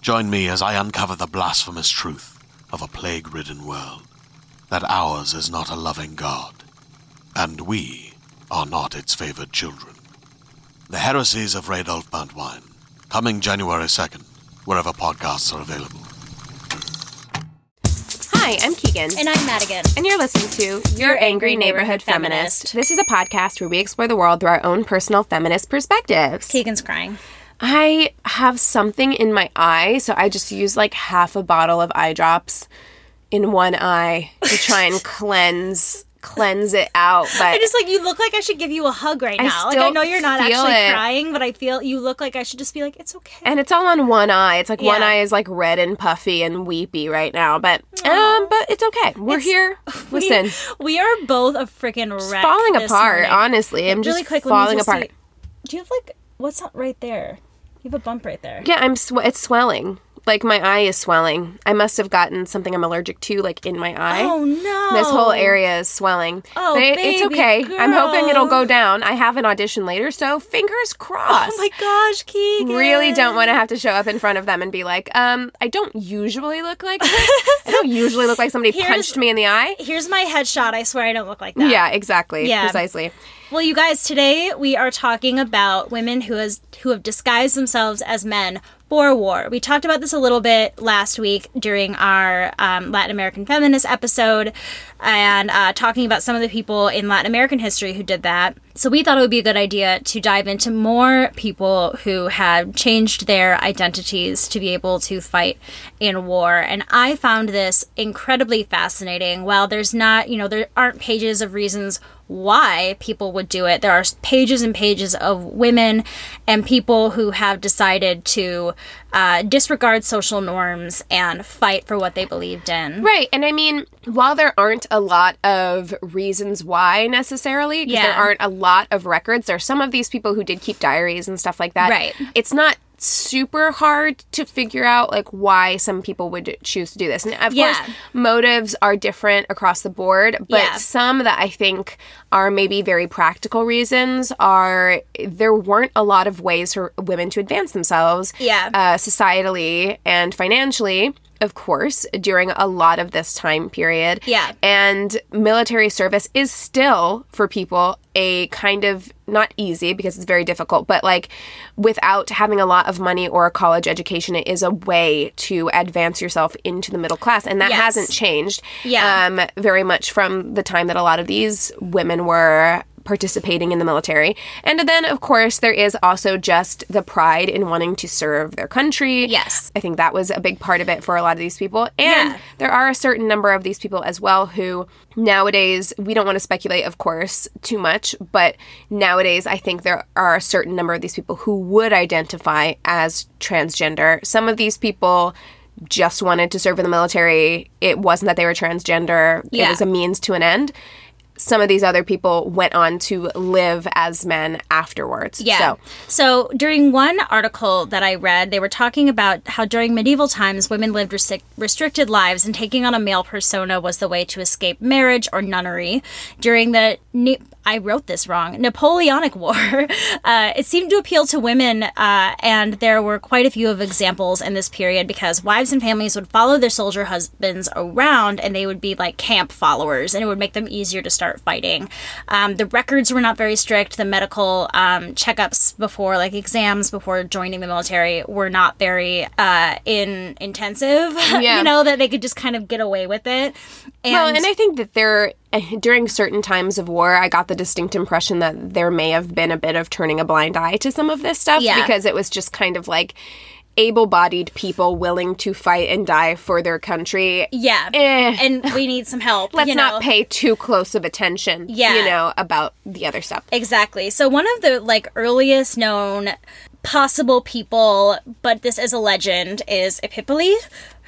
Join me as I uncover the blasphemous truth of a plague ridden world that ours is not a loving God, and we are not its favored children. The Heresies of Radolf Burntwine, coming January 2nd, wherever podcasts are available. Hi, I'm Keegan. And I'm Madigan. And you're listening to Your Angry Neighborhood Feminist. This is a podcast where we explore the world through our own personal feminist perspectives. Keegan's crying. I have something in my eye, so I just use like half a bottle of eye drops in one eye to try and cleanse cleanse it out. But I just like you look like I should give you a hug right I now. Like I know you're not actually it. crying, but I feel you look like I should just be like, it's okay. and it's all on one eye. It's like one eye is like red and puffy and weepy right now, but um, but it's okay. We're here. Listen, we are both a freaking it's wreck. falling apart. morning. Honestly, I'm really just quick, falling apart. see- Do you have like what's not right there? You have a bump right there. Yeah, I'm. Sw- it's swelling. Like my eye is swelling. I must have gotten something I'm allergic to, like in my eye. Oh no! This whole area is swelling. Oh, but it, it's okay. I'm hoping it'll go down. I have an audition later, so fingers crossed. Oh my gosh, Keegan! Really don't want to have to show up in front of them and be like, um, I don't usually look like this. I don't usually look like somebody Here's- punched me in the eye. Here's my headshot. I swear I don't look like that. Yeah, exactly. Yeah. Precisely. Well, you guys, today we are talking about women who has who have disguised themselves as men for war. We talked about this a little bit last week during our um, Latin American feminist episode, and uh, talking about some of the people in Latin American history who did that. So we thought it would be a good idea to dive into more people who have changed their identities to be able to fight in war. And I found this incredibly fascinating. While there's not, you know, there aren't pages of reasons why people would do it. There are pages and pages of women and people who have decided to uh, disregard social norms and fight for what they believed in. Right. And I mean, while there aren't a lot of reasons why necessarily, because there aren't a lot of records, there are some of these people who did keep diaries and stuff like that. Right. It's not super hard to figure out like why some people would choose to do this. And of Yeah. course, motives are different across the board, but Yeah. some that I think are maybe very practical reasons are there weren't a lot of ways for women to advance themselves Yeah. uh, societally and financially, of course, during a lot of this time period. Yeah. And military service is still, for people, a kind of not easy because it's very difficult, but like without having a lot of money or a college education, it is a way to advance yourself into the middle class. And that Yes. hasn't changed Yeah. um, very much from the time that a lot of these women were participating in the military. And then, of course, there is also just the pride in wanting to serve their country. Yes. I think that was a big part of it for a lot of these people. And Yeah. there are a certain number of these people as well who nowadays, we don't want to speculate, of course, too much, but nowadays I think there are a certain number of these people who would identify as transgender. Some of these people just wanted to serve in the military. It wasn't that they were transgender. It was a means to an end. Some of these other people went on to live as men afterwards. Yeah. So So, during one article that I read, they were talking about how during medieval times women lived restric- restricted lives and taking on a male persona was the way to escape marriage or nunnery. During the ne- I wrote this wrong. Napoleonic War. Uh, it seemed to appeal to women, uh, and there were quite a few of examples in this period because wives and families would follow their soldier husbands around, and they would be like camp followers, and it would make them easier to start fighting. Um, the records were not very strict. The medical um, checkups before, like exams before joining the military, were not very uh, in intensive. Yeah. you know that they could just kind of get away with it. And, well, and I think that there during certain times of war, I got the distinct impression that there may have been a bit of turning a blind eye to some of this stuff Yeah. because it was just kind of like able-bodied people willing to fight and die for their country. yeah, Eh. and we need some help. Let's you know? not pay too close of attention, Yeah. you know, about the other stuff. Exactly. So one of the like earliest known possible people, but this is a legend, is Epipole,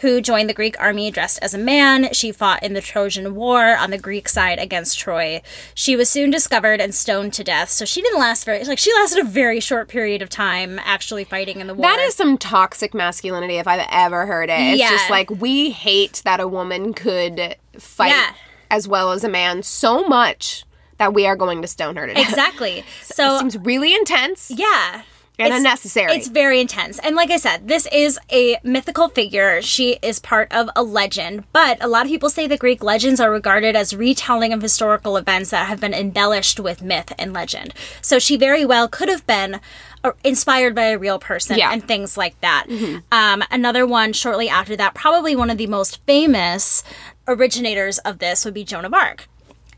who joined the Greek army dressed as a man. She fought in the Trojan War on the Greek side against Troy. She was soon discovered and stoned to death. So she didn't last very like she lasted a very short period of time actually fighting in the war. That is some toxic masculinity if I've ever heard it. It's Yeah. just like we hate that a woman could fight Yeah. as well as a man so much that we are going to stone her to death. exactly. So it seems really intense yeah. And It's- unnecessary. It's very intense. And like I said, this is a mythical figure. She is part of a legend. But a lot of people say that Greek legends are regarded as retelling of historical events that have been embellished with myth and legend. So she very well could have been uh, inspired by a real person Yeah. and things like that. Um, another one shortly after that, probably one of the most famous originators of this would be Joan of Arc.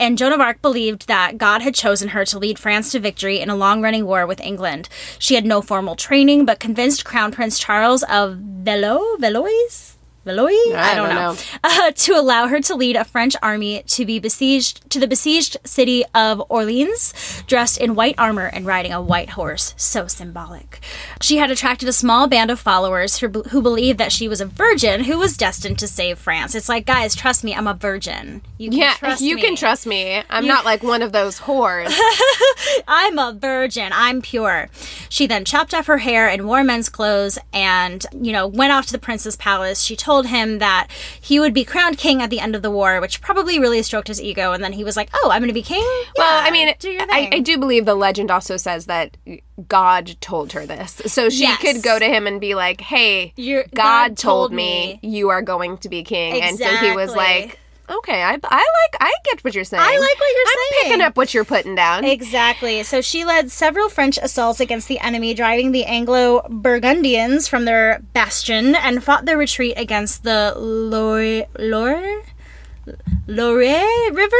And Joan of Arc believed that God had chosen her to lead France to victory in a long running war with England. She had no formal training, but convinced Crown Prince Charles of Velo, Valois? Valois? I, don't, don't know. know. Uh, to allow her to lead a French army to be besieged to the besieged city of Orleans, dressed in white armor and riding a white horse. So symbolic. She had attracted a small band of followers who, who believed that she was a virgin who was destined to save France. It's like, guys, trust me, I'm a virgin. You can yeah, trust you me. can trust me. I'm not like one of those whores. I'm a virgin. I'm pure. She then chopped off her hair and wore men's clothes and, you know, went off to the prince's palace. She told him that he would be crowned king at the end of the war, which probably really stroked his ego. And then he was like, oh, I'm going to be king? well, I mean, do I. I do believe the legend also says that God told her this. So she Yes. could go to him and be like, hey, You're- God, God told told me me." you are going to be king. And so he was like, okay, I, I like, I get what you're saying. I like what you're saying. I'm saying. picking up what you're putting down. Exactly. So she led several French assaults against the enemy, driving the Anglo Burgundians from their bastion and fought their retreat against the Loire, Loire, Loire River?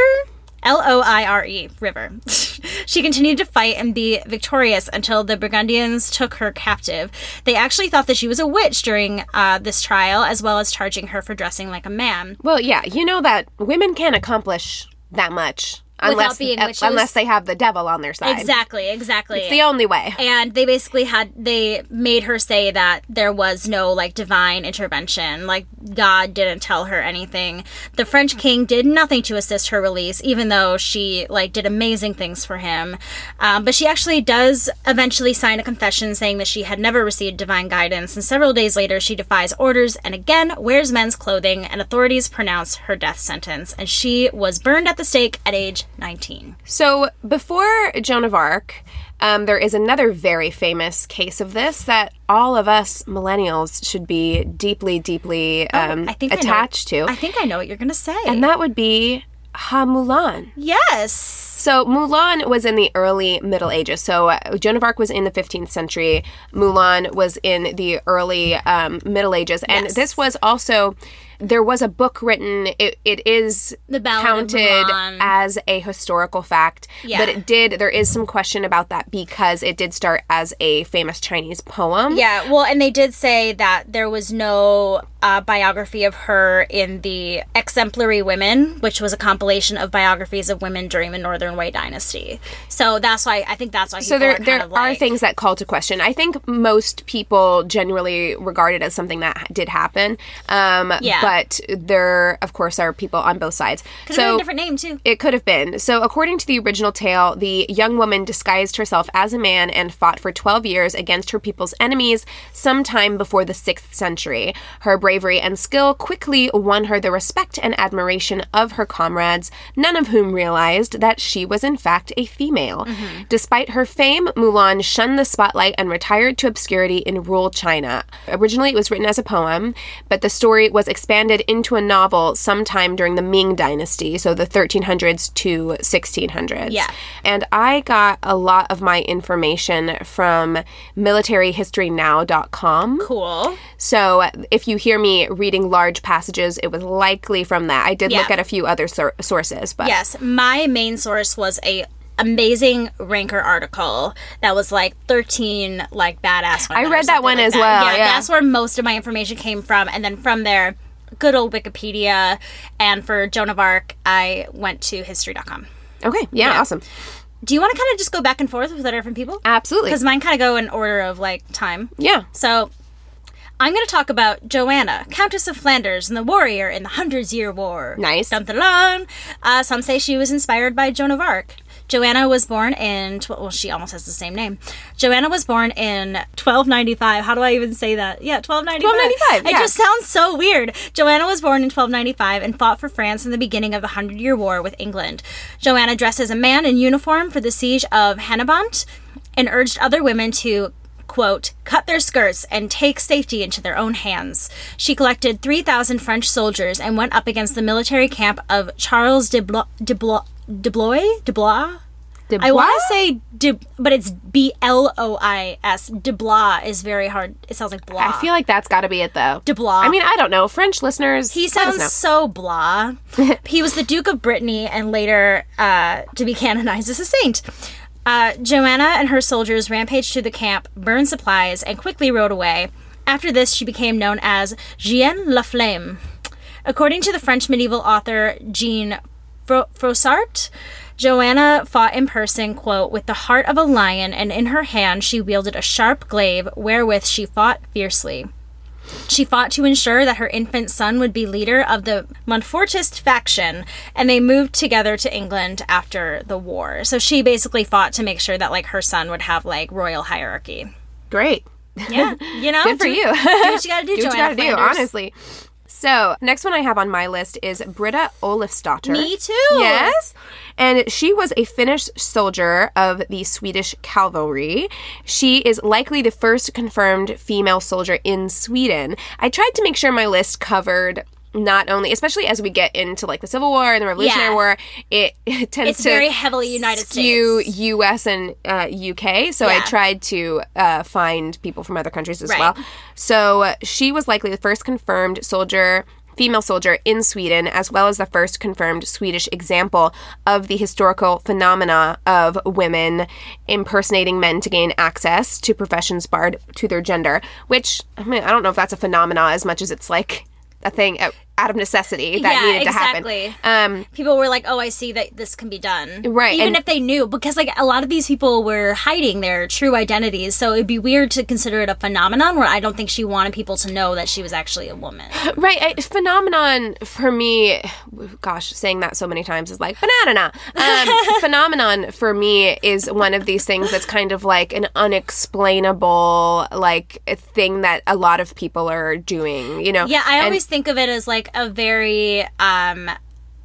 L O I R E River. she continued to fight and be victorious until the Burgundians took her captive. They actually thought that she was a witch during uh, this trial, as well as charging her for dressing like a man. Well, yeah, you know that women can't accomplish that much unless being uh, witches. unless they have the devil on their side. Exactly, exactly. It's the only way. and they basically had they made her say that there was no like divine intervention like god didn't tell her anything the french king did nothing to assist her release even though she like did amazing things for him um, but she actually does eventually sign a confession saying that she had never received divine guidance and several days later she defies orders and again wears men's clothing and authorities pronounce her death sentence and she was burned at the stake at age 19 So before Joan of Arc, um, there is another very famous case of this that all of us millennials should be deeply, deeply um, Oh, I think I attached to, i think i know what you're gonna say. And that would be Ha Mulan. yes So Mulan was in the early Middle Ages. So uh, Joan of Arc was in the 15th century. Mulan was in the early um, Middle Ages, and Yes. this was also. There was a book written. It, it is counted as a historical fact, Yeah. but it did. There is some question about that because it did start as a famous Chinese poem. Yeah, well, and they did say that there was no uh, biography of her in the Exemplary Women, which was a compilation of biographies of women during the Northern Wei dynasty. So that's why I think that's why. So there are there of are things that call to question. I think most people generally regard it as something that did happen. Um, Yeah. But there, of course, are people on both sides. Could have been so a different name too. It could have been. So, according to the original tale, the young woman disguised herself as a man and fought for 12 years against her people's enemies sometime before the 6th century. Her bravery and skill quickly won her the respect and admiration of her comrades, none of whom realized that she was, in fact, a female. Mm-hmm. Despite her fame, Mulan shunned the spotlight and retired to obscurity in rural China. Originally, it was written as a poem, but the story was expanded into a novel sometime during the Ming Dynasty, so the 1300s to 1600s. Yeah. And I got a lot of my information from militaryhistorynow.com. Cool. So if you hear me reading large passages, it was likely from that. I did look at a few other sources, but Yes, my main source was a amazing ranker article that was like 13 like badass I read that one like as that. well, Yeah, yeah. that's where most of my information came from and then from there good old Wikipedia and for Joan of Arc I went to history.com. okay, yeah, awesome. Do you want to kind of just go back and forth with the different people? Absolutely. Because mine kind of go in order of like time. Yeah. So I'm going to talk about Joanna, Countess of Flanders, and the warrior in the Hundreds Year War. Nice. Dun, dun, dun. Uh, some say she was inspired by Joan of Arc. Joanna was born in, well, she almost has the same name. Joanna was born in 1295. How do I even say that? Yeah, 1295. 1295, It yeah. just sounds so weird. Joanna was born in 1295 and fought for France in the beginning of the Hundred Year War with England. Joanna dressed as a man in uniform for the siege of Hennebont and urged other women to quote, cut their skirts and take safety into their own hands. She collected 3,000 French soldiers and went up against the military camp of Charles de, Blo- de, Blo- de Blois? De Blois? I want to say de, but it's B L O I S. De Blois is very hard. It sounds like blah. I feel like that's got to be it, though. De Blois. I mean, I don't know. French listeners. He sounds so blah. he was the Duke of Brittany and later uh, to be canonized as a saint. Uh, Joanna and her soldiers rampaged through the camp, burned supplies, and quickly rode away. After this, she became known as Jeanne La Flamme. According to the French medieval author Jean Fro- Froissart, Joanna fought in person, quote, with the heart of a lion, and in her hand she wielded a sharp glaive wherewith she fought fiercely. She fought to ensure that her infant son would be leader of the Montfortist faction, and they moved together to England after the war. So she basically fought to make sure that like her son would have like royal hierarchy. Great. Yeah, you know, Good for do, you. Do what you gotta do, do what you gotta do, honestly. So, next one I have on my list is Britta Olofsdotter. Me too. Yes. And she was a Finnish soldier of the Swedish cavalry. She is likely the first confirmed female soldier in Sweden. I tried to make sure my list covered not only, especially as we get into like the Civil War and the Revolutionary Yeah. War, it, it tends It's to very heavily United skew States. U.S. and uh, UK. So I tried to uh, find people from other countries as Right. well. So uh, she was likely the first confirmed soldier. Female soldier in Sweden, as well as the first confirmed Swedish example of the historical phenomena of women impersonating men to gain access to professions barred to their gender. Which, I mean, I don't know if that's a phenomena as much as it's like a thing out out of necessity that Yeah, needed to exactly. happen. Um, People were like, "Oh, I see that this can be done." Right, Even and- if they knew, because like a lot of these people were hiding their true identities, so it'd be weird to consider it a phenomenon. Where I don't think she wanted people to know that she was actually a woman. Right, I, phenomenon for me, gosh, saying that so many times is like banana. Um, phenomenon for me is one of these things that's kind of like an unexplainable like thing that a lot of people are doing. You know? Yeah, I And- always think of it as like a very um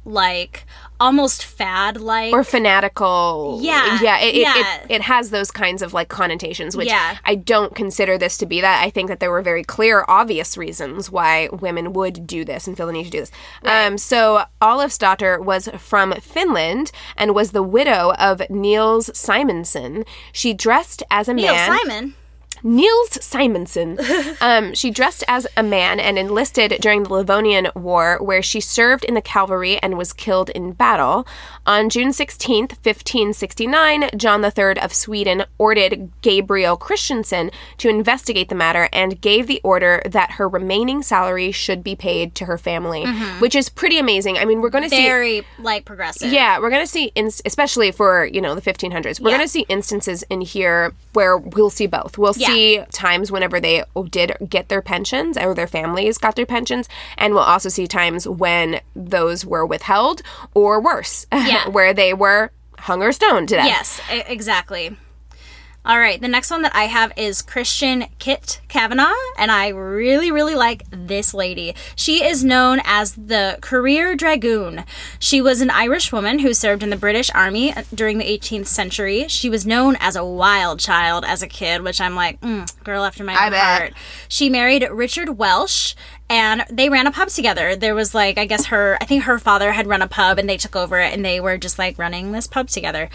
like almost fad like or fanatical. Yeah, yeah, it, yeah. It, it, it has those kinds of like connotations, which Yeah. I don't consider this to be that. I think that there were very clear, obvious reasons why women would do this and feel the need to do this. Um, so Olofsdotter was from Finland and was the widow of Niels Simonson. She dressed as a Neil man. Simon. Niels Simonson. um, she dressed as a man and enlisted during the Livonian War, where she served in the cavalry and was killed in battle. On June 16th, 1569, John III of Sweden ordered Gabriel Christensen to investigate the matter and gave the order that her remaining salary should be paid to her family, which is pretty amazing. I mean, we're going to see. Very like progressive. Yeah, we're going to see, inst- especially for, you know, the 1500s, we're Yeah. going to see instances in here where we'll see both. We'll Yeah. see times whenever they did get their pensions or their families got their pensions, and we'll also see times when those were withheld or worse, Yeah. where they were hung or stoned to death. Yes, exactly. All right, the next one that I have is Christian Kit Kavanagh, and I really, really like this lady. She is known as the Career Dragoon. She was an Irish woman who served in the British Army during the 18th century. She was known as a wild child as a kid, which I'm like, mm, girl after my I own bet. heart. She married Richard Welsh and they ran a pub together. There was like, I guess her, I think her father had run a pub and they took over it and they were just like running this pub together.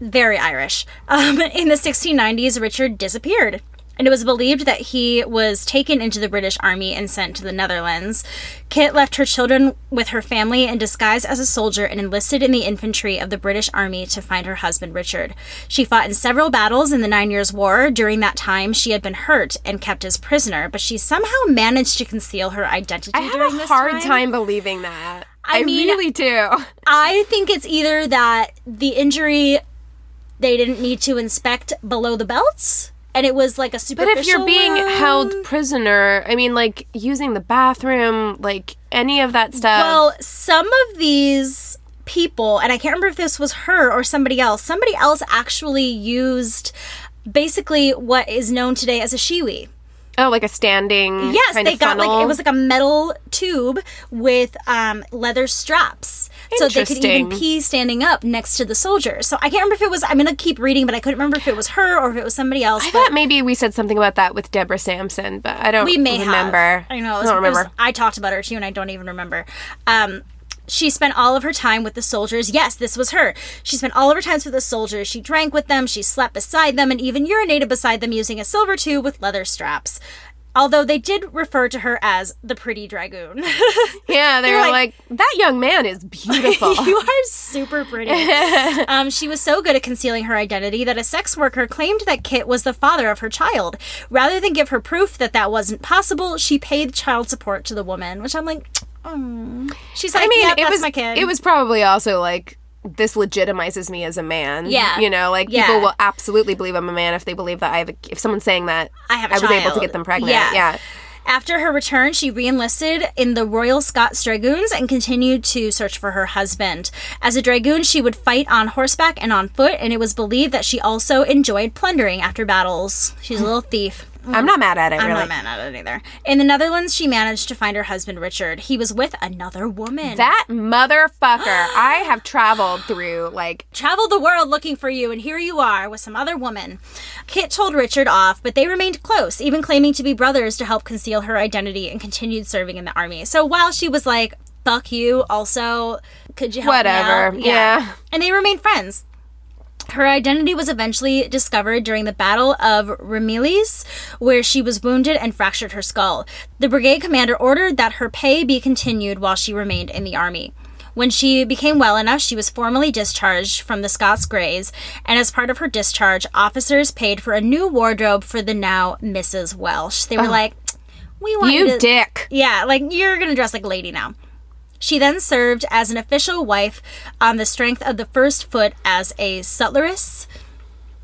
Very Irish. Um, in the 1690s, Richard disappeared. And it was believed that he was taken into the British Army and sent to the Netherlands. Kit left her children with her family in disguise as a soldier and enlisted in the infantry of the British Army to find her husband Richard. She fought in several battles in the Nine Years' War. During that time, she had been hurt and kept as prisoner, but she somehow managed to conceal her identity I have a hard time. time believing that. I I, mean- really do. I think it's either that the injury they didn't need to inspect below the belts, and it was like a super. But if you're being held prisoner, I mean, like using the bathroom, like any of that stuff. well, some of these people, and I can't remember if this was her or somebody else. Somebody else actually used basically what is known today as a Shewee. Oh, like a standing. Yes, they got like it was like a metal tube with um, leather straps, so they could even pee standing up next to the soldiers. So I can't remember if it was. I'm gonna keep reading, but I couldn't remember if it was her or if it was somebody else. I but thought maybe we said something about that with Deborah Sampson, but I don't. we may remember. have. I know. Was, I don't it was- remember. I talked about her too, and I don't even remember. Um, she spent all of her time with the soldiers. Yes, this was her. She spent all of her times with the soldiers. She drank with them. She slept beside them, and even urinated beside them using a silver tube with leather straps. Although they did refer to her as the pretty dragoon. Yeah, they were like- like, that young man is beautiful. you are super pretty. um, she was so good at concealing her identity that a sex worker claimed that Kit was the father of her child. Rather than give her proof that that wasn't possible, she paid child support to the woman, which I'm like, oh. She's like, I mean, yeah, it was my kid. it was probably also like this legitimizes me as a man. Yeah. you know, like Yeah. people will absolutely believe I'm a man if they believe that I have. A, if someone's saying that I have a was able to get them pregnant. Yeah. yeah. After her return, she re-enlisted in the Royal Scots Dragoons and continued to search for her husband. As a dragoon, she would fight on horseback and on foot, and it was believed that she also enjoyed plundering after battles. She's a little thief. I'm not mad at it. I'm really. not mad at it either. In the Netherlands, she managed to find her husband Richard. He was with another woman. That motherfucker. I have traveled through like traveled the world looking for you, and here you are with some other woman. Kit told Richard off, but they remained close, even claiming to be brothers to help conceal her identity and continued serving in the army. So while she was like, fuck you, also, could you help me Whatever, out? yeah. And they remained friends. Her identity was eventually discovered during the Battle of Ramillies, where she was wounded and fractured her skull. The brigade commander ordered that her pay be continued while she remained in the army. When she became well enough, she was formally discharged from the Scots Greys, and as part of her discharge, officers paid for a new wardrobe for the now Mrs. Welsh. They were oh. like, "We want you to dick. yeah, like you're gonna dress like a lady now. She then served as an official wife on the strength of the first foot as a sutleress,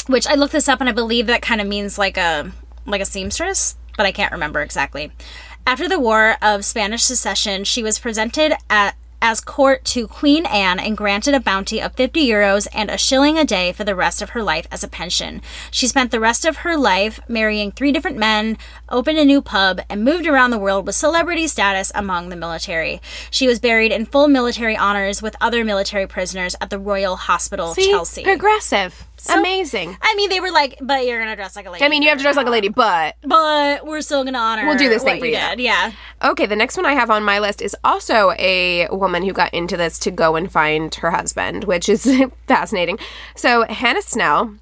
which I looked this up and I believe that kind of means like a like a seamstress, but I can't remember exactly. After the War of Spanish Secession, she was presented at as court to Queen Anne and granted a bounty of 50 euros and a shilling a day for the rest of her life as a pension. She spent the rest of her life marrying three different men, opened a new pub, and moved around the world with celebrity status among the military. She was buried in full military honors with other military prisoners at the Royal Hospital, See? Chelsea. Progressive. Amazing. I mean, they were like, but you're gonna dress like a lady. I mean, you have to dress like a lady, but but we're still gonna honor. We'll do this thing for you you. did. Yeah. Okay, the next one I have on my list is also a woman who got into this to go and find her husband, which is fascinating. So, Hannah Snell,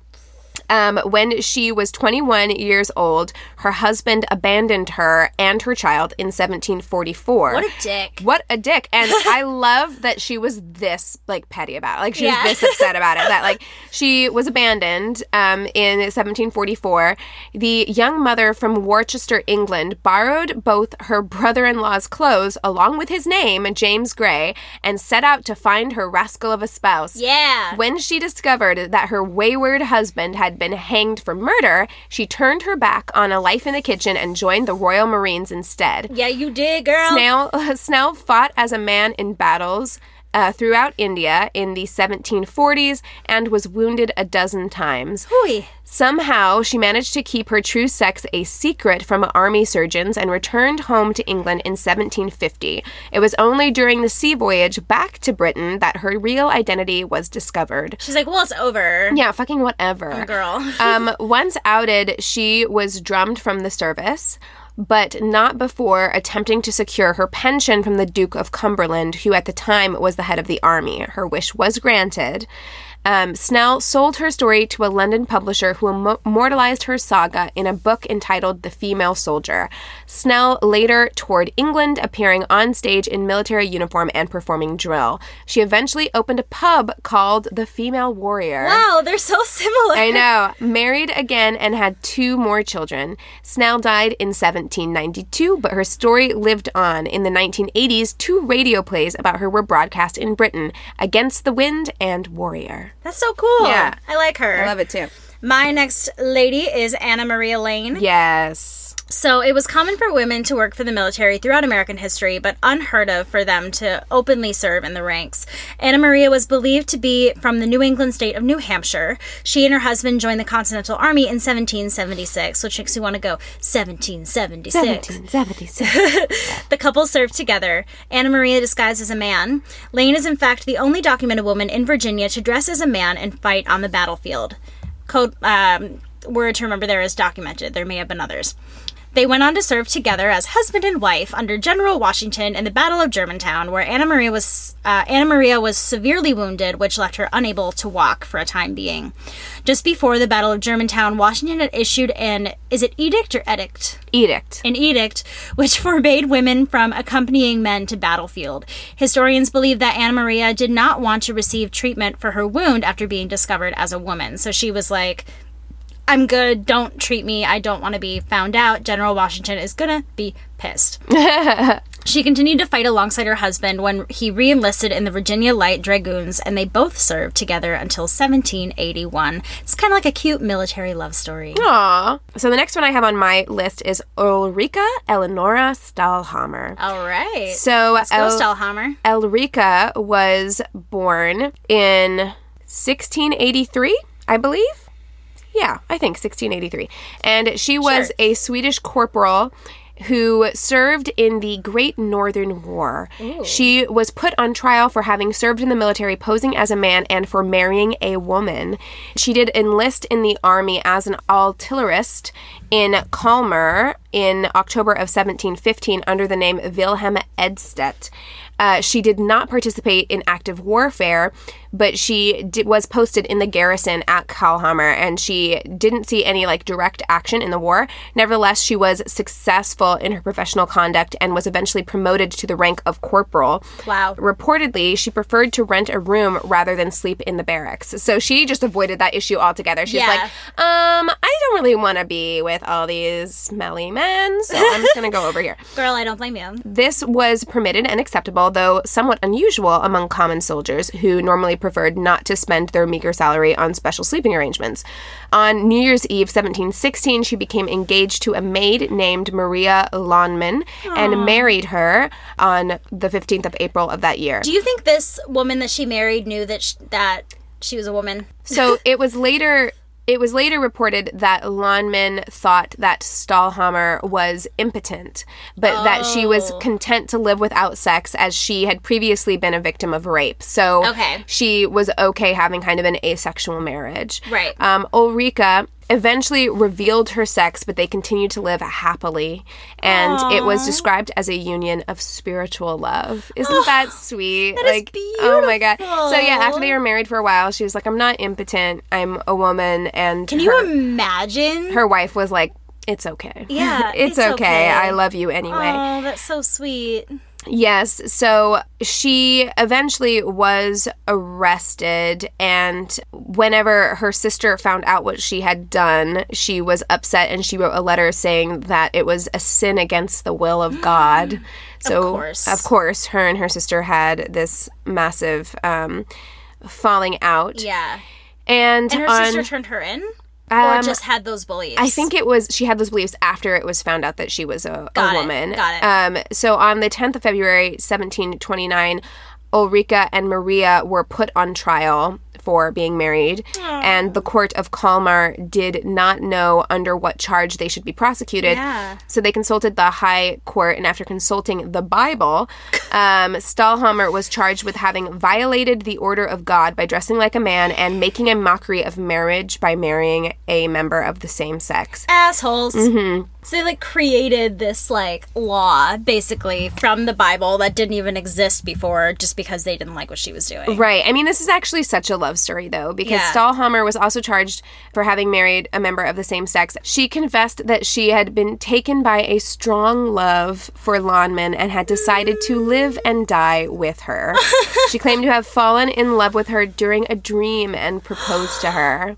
Um, when she was 21 years old, her husband abandoned her and her child in 1744. What a dick. What a dick. And I love that she was this like petty about it. Like she Yeah. was this upset about it. That like she was abandoned um, in 1744. The young mother from Worcester, England, borrowed both her brother-in-law's clothes along with his name, James Gray, and set out to find her rascal of a spouse. Yeah. When she discovered that her wayward husband had been hanged for murder, she turned her back on a life in the kitchen and joined the Royal Marines instead. yeah, you did, girl. Snell, Snell fought as a man in battles uh, throughout India in the 1740s and was wounded a dozen times. Somehow, she managed to keep her true sex a secret from army surgeons and returned home to England in 1750. It was only during the sea voyage back to Britain that her real identity was discovered. She's like, well, it's over. Yeah, fucking whatever. Girl. um, once outed, she was drummed from the service, but not before attempting to secure her pension from the Duke of Cumberland, who at the time was the head of the army. Her wish was granted. Um, Snell sold her story to a London publisher who immortalized her saga in a book entitled The Female Soldier. Snell later toured England, appearing on stage in military uniform and performing drill. She eventually opened a pub called The Female Warrior. Wow, they're so similar. I know. Married again and had two more children. Snell died in 1792, but her story lived on. In the 1980s, two radio plays about her were broadcast in Britain Against the Wind and Warrior. That's so cool. Yeah. I like her. I love it too. My next lady is Anna Maria Lane. Yes. So it was common for women to work for the military throughout American history, but unheard of for them to openly serve in the ranks. Anna Maria was believed to be from the New England state of New Hampshire. She and her husband joined the Continental Army in 1776, which makes you want to go 1776. 1776. The couple served together. Anna Maria disguised as a man. Lane is, in fact, the only documented woman in Virginia to dress as a man and fight on the battlefield. Code um, word to remember there is documented. There may have been others. They went on to serve together as husband and wife under General Washington in the Battle of Germantown, where Anna Maria was uh, Anna Maria was severely wounded, which left her unable to walk for a time being. Just before the Battle of Germantown, Washington had issued an is it edict or edict? Edict. an edict which forbade women from accompanying men to battlefield. Historians believe that Anna Maria did not want to receive treatment for her wound after being discovered as a woman. So she was like, I'm good, don't treat me, I don't want to be found out. General Washington is gonna be pissed. She continued to fight alongside her husband when he re enlisted in the Virginia Light Dragoons, and they both served together until 1781. It's kind of like a cute military love story. Aw. So the next one I have on my list is Ulrika Eleonora Stahlhammer. All right. So Let's El- Stahlhammer. Elrica was born in 1683, I believe. Yeah, I think 1683. And she was Sure. a Swedish corporal who served in the Great Northern War. She was put on trial for having served in the military posing as a man and for marrying a woman. She did enlist in the army as an artillerist in Kalmar in October of 1715 under the name Wilhelm Edstedt. Uh, she did not participate in active warfare, but she di- was posted in the garrison at Kalhammer, and she didn't see any like direct action in the war. Nevertheless, she was successful in her professional conduct and was eventually promoted to the rank of corporal. Wow. Reportedly, she preferred to rent a room rather than sleep in the barracks. So she just avoided that issue altogether. She's Yeah. like, um, I don't really want to be with all these smelly men, so I'm just gonna go over here. Girl, I don't blame you. This was permitted and acceptable, though somewhat unusual among common soldiers who normally preferred not to spend their meager salary on special sleeping arrangements. On New Year's Eve 1716, she became engaged to a maid named Maria Lawnman and married her on the 15th of April of that year. Do you think this woman that she married knew that sh- that she was a woman? So it was later. It was later reported that Lawnman thought that Stahlhammer was impotent, but that she was Oh. content to live without sex as she had previously been a victim of rape. So Okay. she was okay having kind of an asexual marriage. Right. Um, Ulrika eventually revealed her sex, but they continued to live happily. And it was described as a union of spiritual love. Isn't that sweet? That like, oh my God. So, yeah, after they were married for a while, she was like, I'm not impotent. I'm a woman. And Can her, you imagine? her wife was like, it's okay. Yeah, it's, it's okay. okay. I love you anyway. Oh, that's so sweet. Yes. So she eventually was arrested, and whenever her sister found out what she had done, she was upset and she wrote a letter saying that it was a sin against the will of God. So, course. of course, her and her sister had this massive um, falling out. Yeah. And, And her on, sister turned her in? Or Um, just had those beliefs? I think it was she had those beliefs after it was found out that she was a, Got a it, woman. got it. Um, so on the 10th of February, 1729, Ulrika and Maria were put on trial for being married, and the court of Kalmar did not know under what charge they should be prosecuted. Yeah. So they consulted the High Court, and after consulting the Bible, um, Stahlhammer was charged with having violated the order of God by dressing like a man and making a mockery of marriage by marrying a member of the same sex. assholes. Mm-hmm. So they like created this like law basically from the Bible that didn't even exist before just because they didn't like what she was doing. Right. I mean, this is actually such a love story, though, because Yeah. Stahlhammer was also charged for having married a member of the same sex. She confessed that she had been taken by a strong love for Lawnman and had decided to live and die with her. she claimed to have fallen in love with her during a dream and proposed to her.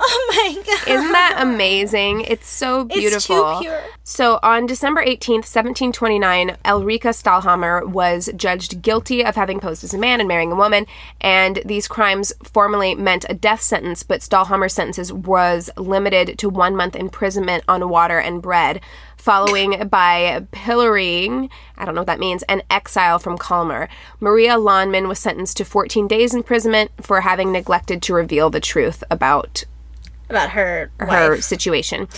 Oh my god. Isn't that amazing? It's so beautiful. It's too pure. So on December 18th, 1729, Elrika Stahlhammer was judged guilty of having posed as a man and marrying a woman, and these crimes formally meant a death sentence, but Stahlhammer's sentences was limited to one month imprisonment on water and bread, following by pillorying, I don't know what that means, and exile from Kalmar. Maria Lawnman was sentenced to 14 days imprisonment for having neglected to reveal the truth about About her, her wife. situation.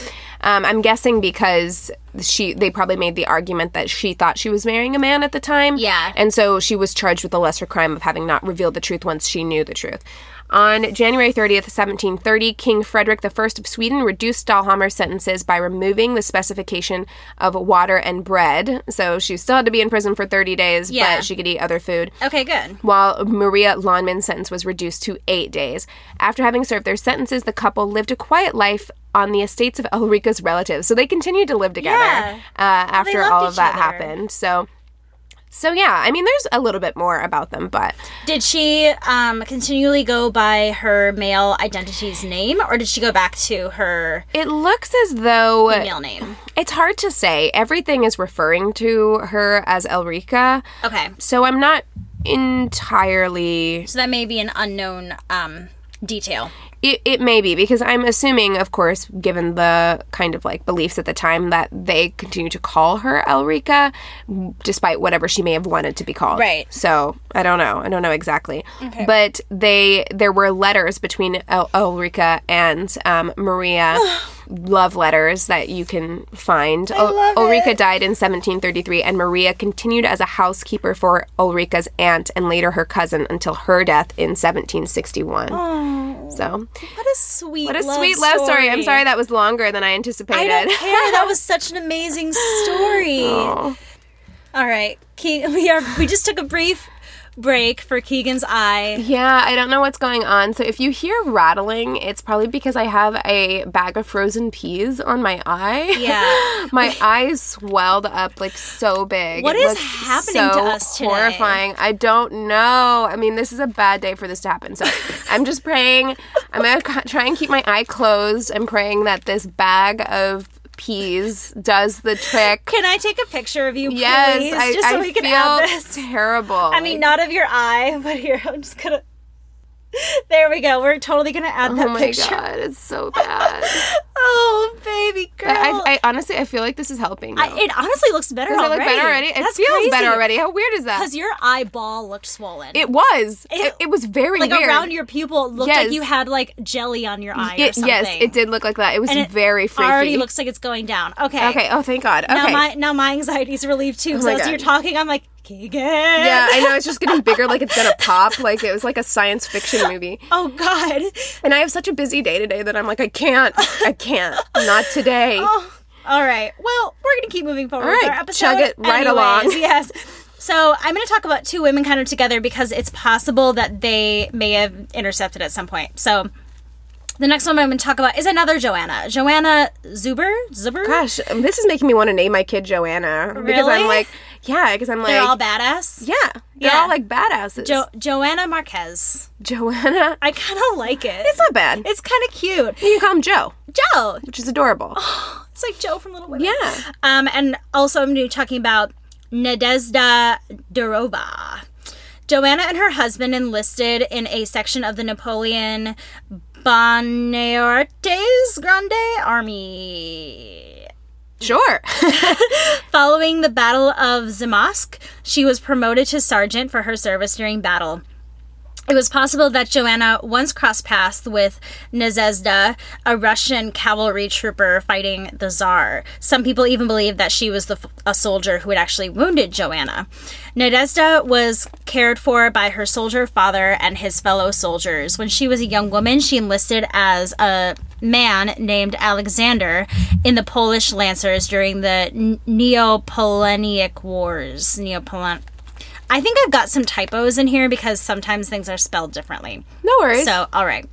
Um, I'm guessing because she they probably made the argument that she thought she was marrying a man at the time. Yeah. And so she was charged with the lesser crime of having not revealed the truth once she knew the truth. On January 30th, 1730, King Frederick I of Sweden reduced Stahlhammer's sentences by removing the specification of water and bread. So she still had to be in prison for 30 days, Yeah. but she could eat other food Okay, good. while Maria Lawnman's sentence was reduced to eight days. After having served their sentences, the couple lived a quiet life on the estates of Ulrika's relatives. So they continued to live together Yeah. uh, after all of that other. happened. So, so yeah, I mean, there's a little bit more about them, but Did she um, continually go by her male identity's name, or did she go back to her it looks as though female name? it's hard to say. Everything is referring to her as Elrika, Okay, so I'm not entirely so that may be an unknown um, detail. It, it may be because I'm assuming, of course, given the kind of like beliefs at the time, that they continue to call her Elrika, despite whatever she may have wanted to be called. Right. So I don't know. I don't know exactly. Okay. But they there were letters between El- Elrika and um, Maria. love letters that you can find. Love Ulrika it. died in 1733, and Maria continued as a housekeeper for Ulrika's aunt and later her cousin until her death in 1761. So, What a sweet, what a sweet love story. I'm sorry that was longer than I anticipated. I don't care. That was such an amazing story. Oh. All right, Ke- we are. We just took a brief break for Keegan's eye. Yeah, I don't know what's going on. So if you hear rattling, it's probably because I have a bag of frozen peas on my eye. Yeah. my eyes swelled up like so big. What is It is looks happening to us today? Horrifying. I don't know. I mean, this is a bad day for this to happen. So I'm just praying. I'm gonna try and keep my eye closed. I'm praying that this bag of peas does the trick. Can I take a picture of you, please, Yes, I, just so I we can feel add this? terrible. I mean, not of your eye, but here I'm just gonna. There we go. We're totally gonna add oh that Oh my picture. god, it's so bad. Oh, baby girl. I, I honestly, I feel like this is helping. I- it honestly looks better Does it already. look better already? It That's feels crazy. better already. How weird is that? Because your eyeball looked swollen. It was. It- It, it was very like weird. around your pupil, it looked like you had like jelly on your eye or It- something. yes, it did look like that. It was And very freaky. It already looks like it's going down. Okay. okay. Oh, thank God. Okay. Now my now my anxiety's relieved too. Oh because my as God. you're talking, I'm like, Keegan. Yeah, I know it's just getting bigger, like it's gonna pop. Like it was like a science fiction movie. Oh God. And I have such a busy day today that I'm like, I can't, I can't, not today. Oh, all right. Well, we're gonna keep moving forward All with right, our episode. chug it right anyways. along. Yes. So I'm going to talk about two women kind of together because it's possible that they may have intercepted at some point. So the next one I'm going to talk about is another Joanna, Joanna Zuber. Zuber. Gosh, this is making me want to name my kid Joanna because I'm like, yeah, because I'm like, They're all badass. yeah, they're Yeah. all like badasses. Jo- Joanna Marquez. Joanna, I kind of like it. it's not bad. It's kind of cute. you can call him Joe, Joe. which is adorable. It's like Joe from Little Women. yeah. Um, and also I'm going to be talking about Nadezhda Durova. Joanna and her husband enlisted in a section of the Napoleon Bonaparte's Grande Army. Sure. Following the Battle of Zamask, she was promoted to sergeant for her service during battle. It was possible that Joanna once crossed paths with Nadezhda, a Russian cavalry trooper fighting the Tsar. Some people even believe that she was the, a soldier who had actually wounded Joanna. Nadezhda was cared for by her soldier father and his fellow soldiers. When she was a young woman, she enlisted as a man named Alexander in the Polish Lancers during the Napoleonic Wars. I think I've got some typos in here because sometimes things are spelled differently. No worries. So, all right.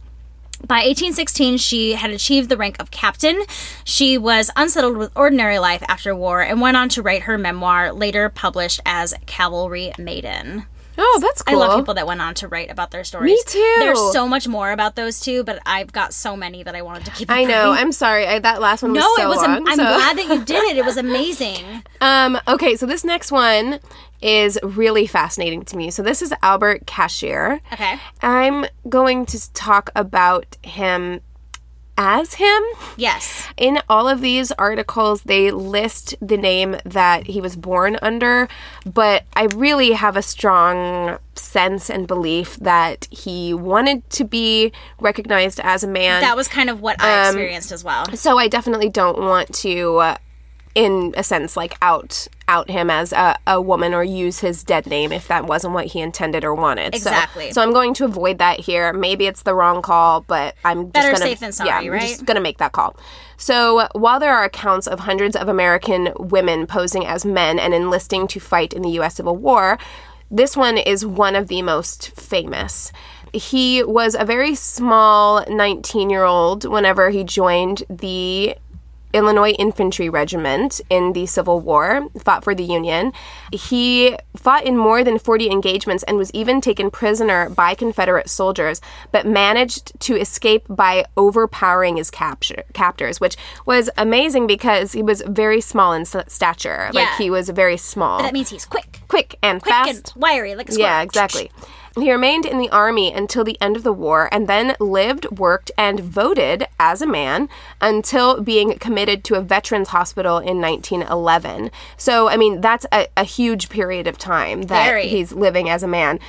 By 1816, she had achieved the rank of captain. She was unsettled with ordinary life after war and went on to write her memoir, later published as Cavalry Maiden. oh, that's cool. I love people that went on to write about their stories. Me too. There's so much more about those two, but I've got so many that I wanted to keep. I know. going. I'm sorry. I, that last one was no, so it was. am- long. I'm glad that you did it. It was amazing. Um, okay, so this next one is really fascinating to me. So this is Albert Cashier. Okay. I'm going to talk about him as him. Yes. In all of these articles, they list the name that he was born under, but I really have a strong sense and belief that he wanted to be recognized as a man. That was kind of what I experienced as well. so I definitely don't want to, uh, in a sense, like out out him as a, a woman or use his dead name if that wasn't what he intended or wanted. So- Exactly. So, I'm going to avoid that here. Maybe it's the wrong call, but I'm just Better gonna, safe than sorry, yeah, I'm right? just gonna make that call. So while there are accounts of hundreds of American women posing as men and enlisting to fight in the U.S. Civil War, this one is one of the most famous. He was a very small 19 year old whenever he joined the Illinois Infantry Regiment in the Civil War, fought for the Union. He fought in more than 40 engagements and was even taken prisoner by Confederate soldiers, but managed to escape by overpowering his capture, captors, which was amazing because he was very small in s- stature. Like Yeah. he was very small, That means he's quick, quick and quick fast. and wiry, like a squirrel. Yeah, exactly. He remained in the army until the end of the war and then lived, worked, and voted as a man until being committed to a veterans hospital in 1911. So, I mean, that's a, a huge period of time that Very. he's living as a man.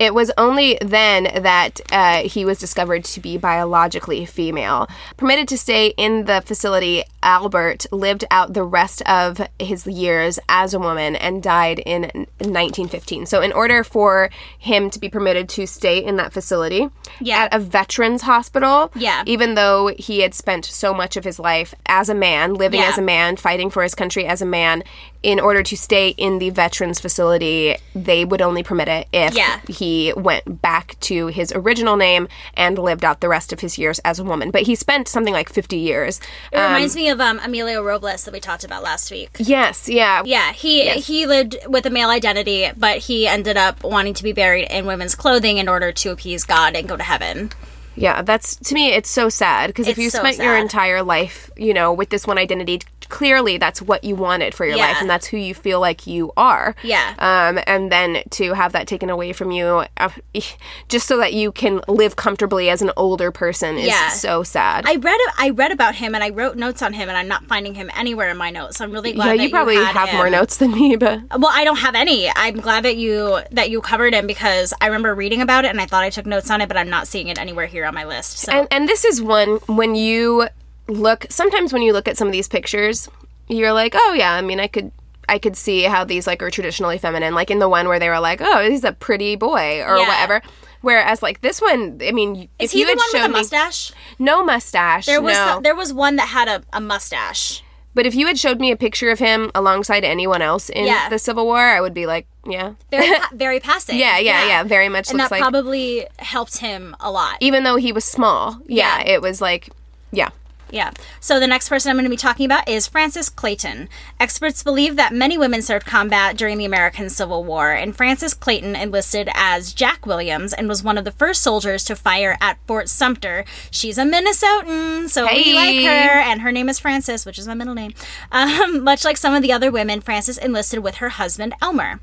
It was only then that uh, he was discovered to be biologically female. Permitted to stay in the facility, Albert lived out the rest of his years as a woman and died in 1915. So, in order for him to be permitted to stay in that facility Yeah. at a veterans hospital, Yeah. even though he had spent so much of his life as a man, living Yeah. as a man, fighting for his country as a man, in order to stay in the veterans facility, they would only permit it if Yeah. he went back to his original name and lived out the rest of his years as a woman. But he spent something like 50 years. It reminds um, me of um, Emilio Robles that we talked about last week. Yes, yeah. Yeah, he he lived with a male identity, but he ended up wanting to be buried in women's clothing in order to appease God and go to heaven. Yeah, that's to me it's so sad because if you so spent your entire life, you know, with this one identity, clearly that's what you wanted for your Yeah. life and that's who you feel like you are. Yeah. Um and then to have that taken away from you uh, just so that you can live comfortably as an older person is Yeah. so sad. I read I read about him and I wrote notes on him and I'm not finding him anywhere in my notes. So I'm really glad yeah, that you probably had have him. more notes than me, but Well, I don't have any. I'm glad that you that you covered him because I remember reading about it and I thought I took notes on it, but I'm not seeing it anywhere here on my list. So And and this is one when you look sometimes when you look at some of these pictures, you're like, "Oh yeah, I mean, I could I could see how these like are traditionally feminine, like in the one where they were like, "Oh, he's a pretty boy" or Yeah. whatever. Whereas like this one, I mean, if Is he you the had one with shown the me mustache? no mustache, There was no. there was one that had a, a mustache. But if you had showed me a picture of him alongside anyone else in Yeah. the Civil War, I would be like, yeah, Very pa- very passing. yeah, yeah, yeah, very much And looks that like. probably helped him a lot. even though he was small, yeah, Yeah. it was like, yeah. Yeah. So the next person I'm going to be talking about is Frances Clayton. Experts believe that many women served combat during the American Civil War, and Frances Clayton enlisted as Jack Williams and was one of the first soldiers to fire at Fort Sumter. She's a Minnesotan, so we like her, and her name is Frances, which is my middle name. Um, much like some of the other women, Frances enlisted with her husband Elmer.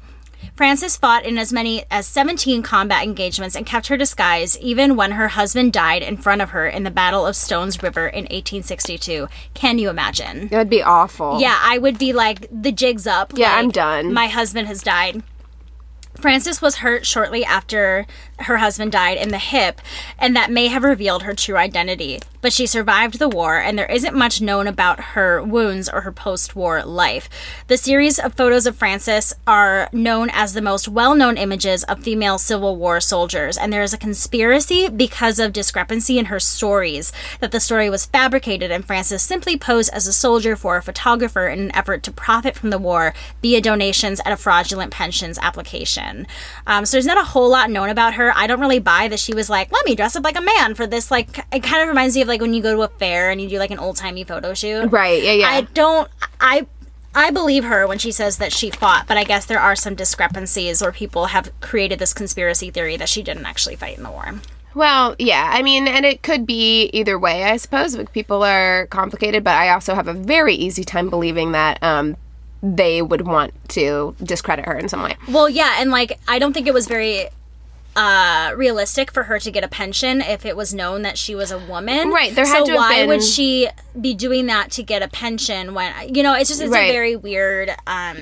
Frances fought in as many as 17 combat engagements and kept her disguise even when her husband died in front of her in the Battle of Stones River in 1862. Can you imagine? That would be awful. Yeah, I would be like, the jig's up. Yeah, I'm done. My husband has died. Frances was hurt shortly after her husband died in the hip, and that may have revealed her true identity. But she survived the war, and there isn't much known about her wounds or her post war life. The series of photos of Frances are known as the most well known images of female Civil War soldiers, and there is a conspiracy because of discrepancy in her stories that the story was fabricated and Frances simply posed as a soldier for a photographer in an effort to profit from the war via donations and a fraudulent pensions application. Um, so there's not a whole lot known about her. I don't really buy that she was like, let me dress up like a man for this. Like, it kind of reminds me of like when you go to a fair and you do like an old timey photo shoot. Right. Yeah. Yeah. I don't. I. I believe her when she says that she fought, but I guess there are some discrepancies where people have created this conspiracy theory that she didn't actually fight in the war. Well, yeah. I mean, and it could be either way, I suppose. People are complicated, but I also have a very easy time believing that um, they would want to discredit her in some way. Well, yeah, and like I don't think it was very uh realistic for her to get a pension if it was known that she was a woman. Right, there had so to why been- would she be doing that to get a pension when you know it's just it's Right. a very weird um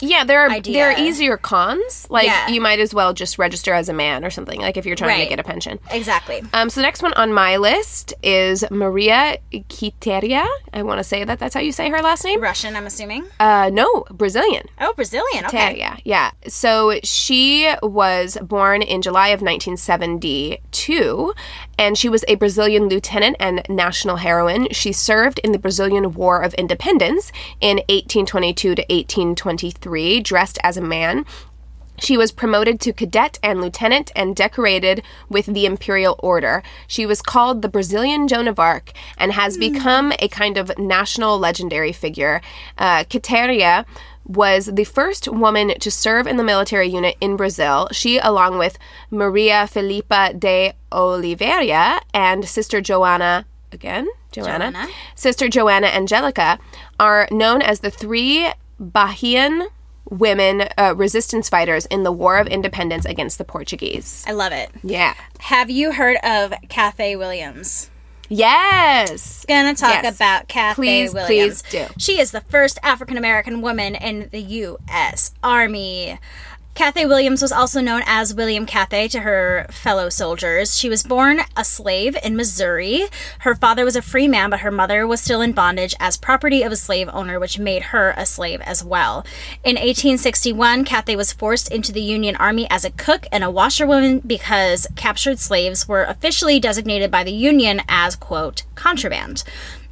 Yeah, there are Idea. there are easier cons. Like Yeah. you might as well just register as a man or something. Like if you're trying Right. to get a pension. exactly. Um, so the next one on my list is Maria Quiteria. I want to say that that's how you say her last name. Russian, I'm assuming. Uh, no, Brazilian. Oh, Brazilian. Okay. Quiteria, yeah. So she was born in July of 1972, and she was a Brazilian lieutenant and national heroine. She served in the Brazilian War of Independence in 1822 to 1823, dressed as a man. She was promoted to cadet and lieutenant and decorated with the Imperial Order. She was called the Brazilian Joan of Arc and has become a kind of national legendary figure. Uh, Quiteria was the first woman to serve in the military unit in Brazil. She, along with Maria Filipa de Oliveira and Sister Joanna, again, Joanna, Joanna. Sister Joanna Angelica, are known as the three Bahian women uh, resistance fighters in the War of Independence against the Portuguese. I love it. Yeah. Have you heard of Cathay Williams? Yes. Gonna talk Yes. about Cathay Please, Williams. please do. She is the first African American woman in the U.S. Army. Cathay Williams was also known as William Cathay to her fellow soldiers. She was born a slave in Missouri. Her father was a free man, but her mother was still in bondage as property of a slave owner, which made her a slave as well. In 1861, Cathay was forced into the Union Army as a cook and a washerwoman because captured slaves were officially designated by the Union as, quote, contraband.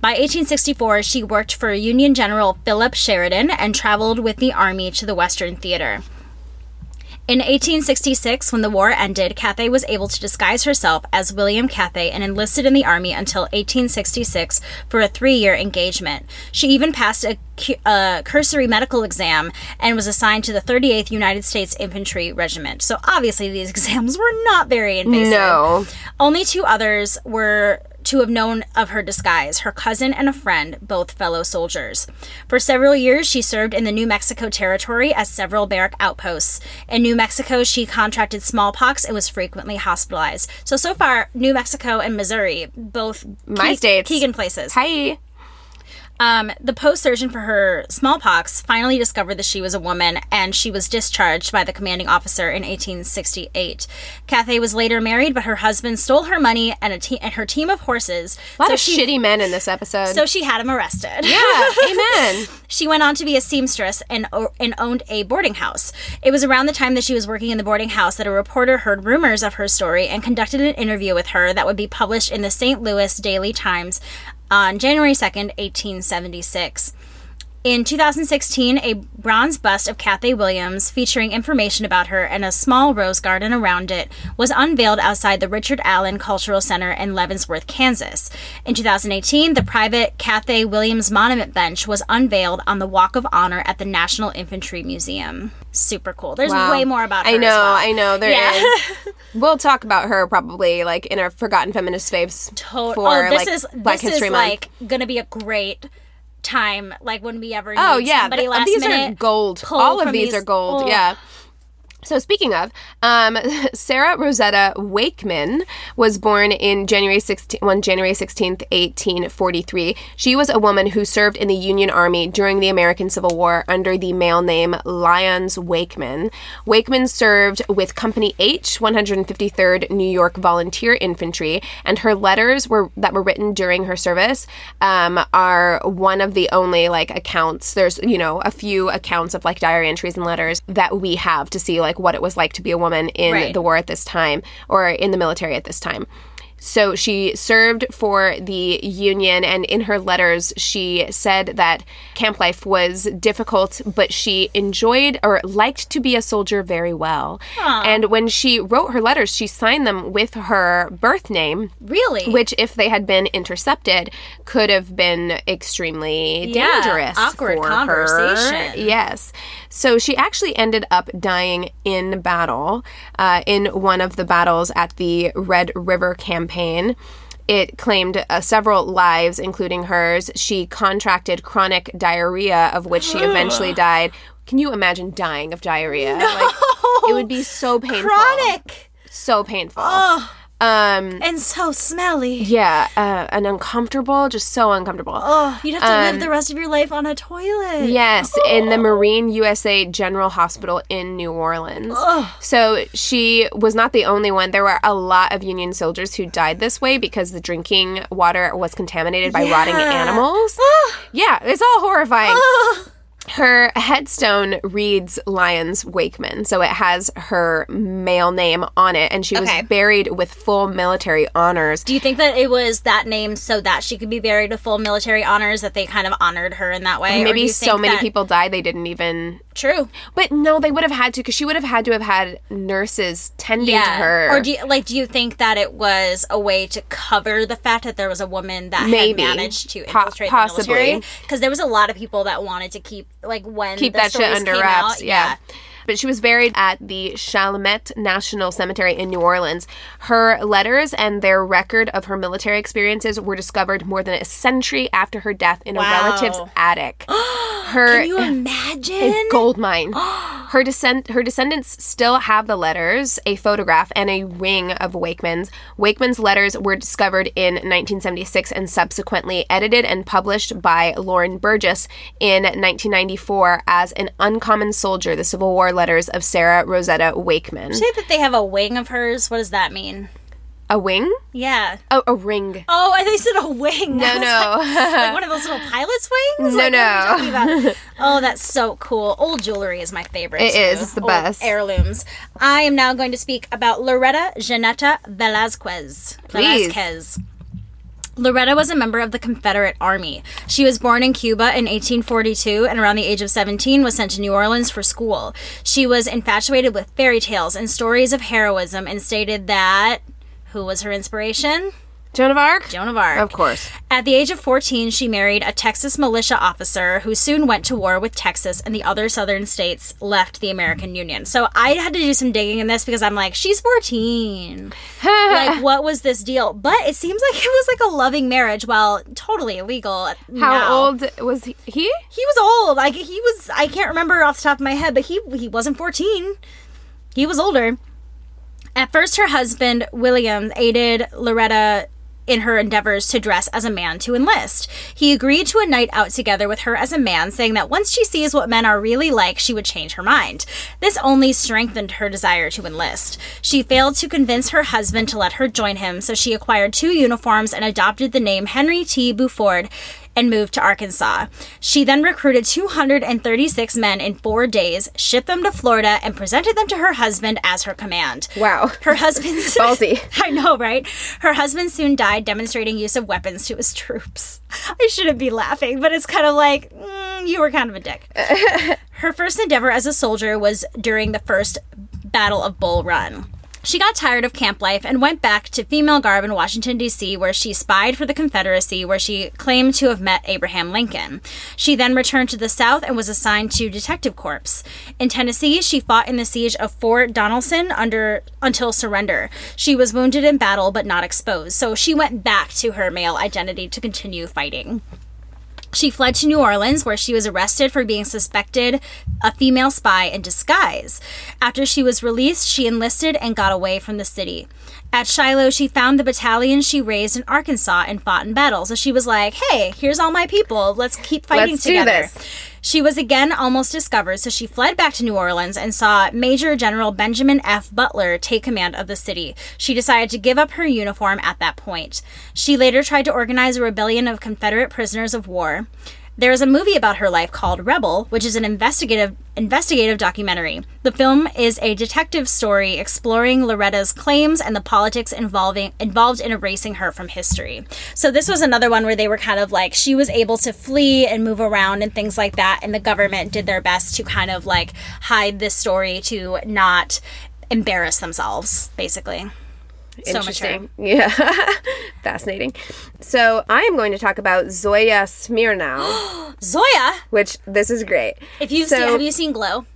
By 1864, she worked for Union General Philip Sheridan and traveled with the Army to the Western Theater. In 1866, when the war ended, Cathay was able to disguise herself as William Cathay and enlisted in the Army until 1866 for a three year engagement. She even passed a, a cursory medical exam and was assigned to the 38th United States Infantry Regiment. So obviously, these exams were not very invasive. No. Only two others were to have known of her disguise her cousin and a friend, both fellow soldiers. For several years, she served in the New Mexico Territory as several barrack outposts. In New Mexico, she contracted smallpox and was frequently hospitalized. So, so far, New Mexico and Missouri, both My key- states. Keegan places. Hi. Um, the post surgeon for her smallpox finally discovered that she was a woman and she was discharged by the commanding officer in 1868. Cathay was later married, but her husband stole her money and, a te- and her team of horses. A lot so of she, shitty men in this episode. So she had him arrested. yeah, amen. She went on to be a seamstress and, and owned a boarding house. It was around the time that she was working in the boarding house that a reporter heard rumors of her story and conducted an interview with her that would be published in the St. Louis Daily Times on January 2nd, 1876. In 2016, a bronze bust of Cathay Williams featuring information about her and a small rose garden around it was unveiled outside the Richard Allen Cultural Center in Leavenworth, Kansas. In 2018, the private Cathay Williams Monument Bench was unveiled on the Walk of Honor at the National Infantry Museum. Super cool. There's Wow. way more about her. I as know, well. I know. There is. Yeah. We'll talk about her probably like in our forgotten feminist faves To- for oh, this like is Black this History is Month. like gonna be a great time. Like when we ever Oh yeah, somebody last these are gold. All of these, these- are gold. oh. Yeah. So speaking of, um, Sarah Rosetta Wakeman was born in January 16, on January 16th, 1843. She was a woman who served in the Union Army during the American Civil War under the male name Lyons Wakeman. Wakeman served with Company H, 153rd New York Volunteer Infantry, and her letters were that were written during her service um, are one of the only like accounts. There's you know a few accounts of like diary entries and letters that we have to see like what it was like to be a woman in Right. the war at this time or in the military at this time. So she served for the Union, and in her letters, she said that camp life was difficult, but she enjoyed or liked to be a soldier very well. And when she wrote her letters, she signed them with her birth name, Really? which, if they had been intercepted, could have been extremely Yeah, dangerous. awkward for conversation. Her. Yes. So she actually ended up dying in battle uh, in one of the battles at the Red River campaign. It claimed uh, several lives, including hers. She contracted chronic diarrhea, of which she eventually died. Can you imagine dying of diarrhea? Like, it would be so painful. chronic So painful. Oh. Um, and so smelly. yeah, uh, and uncomfortable, just so uncomfortable. Oh, you'd have to Um, live the rest of your life on a toilet. Yes, in the Marine USA General Hospital in New Orleans. Oh. So she was not the only one. There were a lot of Union soldiers who died this way because the drinking water was contaminated by rotting Yeah. animals. yeah, it's all horrifying. Her headstone reads Lyons Wakeman, so it has her male name on it, and she was buried with full military honors. Do you think that it was that name so that she could be buried with full military honors that they kind of honored her in that way? Maybe so many that- people died they didn't even True. But no, they would have had to because she would have had to have had nurses tending to her. Or do you, like do you think that it was a way to cover the fact that there was a woman that Maybe. had managed to Po- infiltrate possibly. the military? Because there was a lot of people that wanted to keep like when keep the that shit under came wraps. out, yeah. But she was buried at the Chalmette National Cemetery in New Orleans. Her letters and their record of her military experiences were discovered more than a century after her death in Wow. a relative's attic. Her Can you imagine? a gold mine. Her descent her descendants still have the letters, a photograph, and a ring of Wakeman's. Wakeman's letters were discovered in 1976 and subsequently edited and published by Lauren Burgess in 1994 as An Uncommon Soldier: The Civil War Letters of Sarah Rosetta Wakeman. say that they have a wing of hers. What does that mean? A wing? Yeah. Oh, a ring. Oh, I think you said a wing. No, no. Like, like one of those little pilot's wings? No, Like, what are we no. Oh, that's so cool. Old jewelry is my favorite. It too. is. It's the Old best. Heirlooms. I am now going to speak about Loretta Janetta Velazquez. Please. Velazquez. Loretta was a member of the Confederate Army. She was born in Cuba in 1842 and around the age of 17 was sent to New Orleans for school. She was infatuated with fairy tales and stories of heroism and stated that who was her inspiration? Joan of Arc? Joan of Arc. Of course. At the age of 14, she married a Texas militia officer who soon went to war with Texas and the other southern states left the American Union. So I had to do some digging in this because I'm like, she's 14. like, what was this deal? But it seems like it was like a loving marriage while totally illegal. How now. old was he? he? He was old. Like, he was, I can't remember off the top of my head, but he, he wasn't 14. He was older. At first, her husband, William, aided Loretta in her endeavors to dress as a man to enlist. He agreed to a night out together with her as a man, saying that once she sees what men are really like, she would change her mind. This only strengthened her desire to enlist. She failed to convince her husband to let her join him, so she acquired two uniforms and adopted the name Henry T. Buford and moved to Arkansas. She then recruited 236 men in four days, shipped them to Florida, and presented them to her husband as her command. Wow. Her husband. Ballsy. I know, right? Her husband soon died demonstrating use of weapons to his troops. I shouldn't be laughing, but it's kind of like, mm, you were kind of a dick. her first endeavor as a soldier was during the first Battle of Bull Run. She got tired of camp life and went back to female garb in Washington, D.C., where she spied for the Confederacy, where she claimed to have met Abraham Lincoln. She then returned to the South and was assigned to Detective Corps. In Tennessee, she fought in the siege of Fort Donelson under until surrender. She was wounded in battle but not exposed, so she went back to her male identity to continue fighting. She fled to New Orleans, where she was arrested for being suspected a female spy in disguise. After she was released, she enlisted and got away from the city. At Shiloh, she found the battalion she raised in Arkansas and fought in battle. So she was like, hey, here's all my people. Let's keep fighting Let's do together. this. She was again almost discovered, so she fled back to New Orleans and saw Major General Benjamin F. Butler take command of the city. She decided to give up her uniform at that point. She later tried to organize a rebellion of Confederate prisoners of war. There is a movie about her life called Rebel, which is an investigative investigative documentary. The film is a detective story exploring Loretta's claims and the politics involving involved in erasing her from history. So this was another one where they were kind of like she was able to flee and move around and things like that and the government did their best to kind of like hide this story to not embarrass themselves basically. So mature. Interesting. Yeah. Fascinating. So I am going to talk about Zoya Smirnow, Zoya, which this is great. if you've So- seen, have you seen Glow?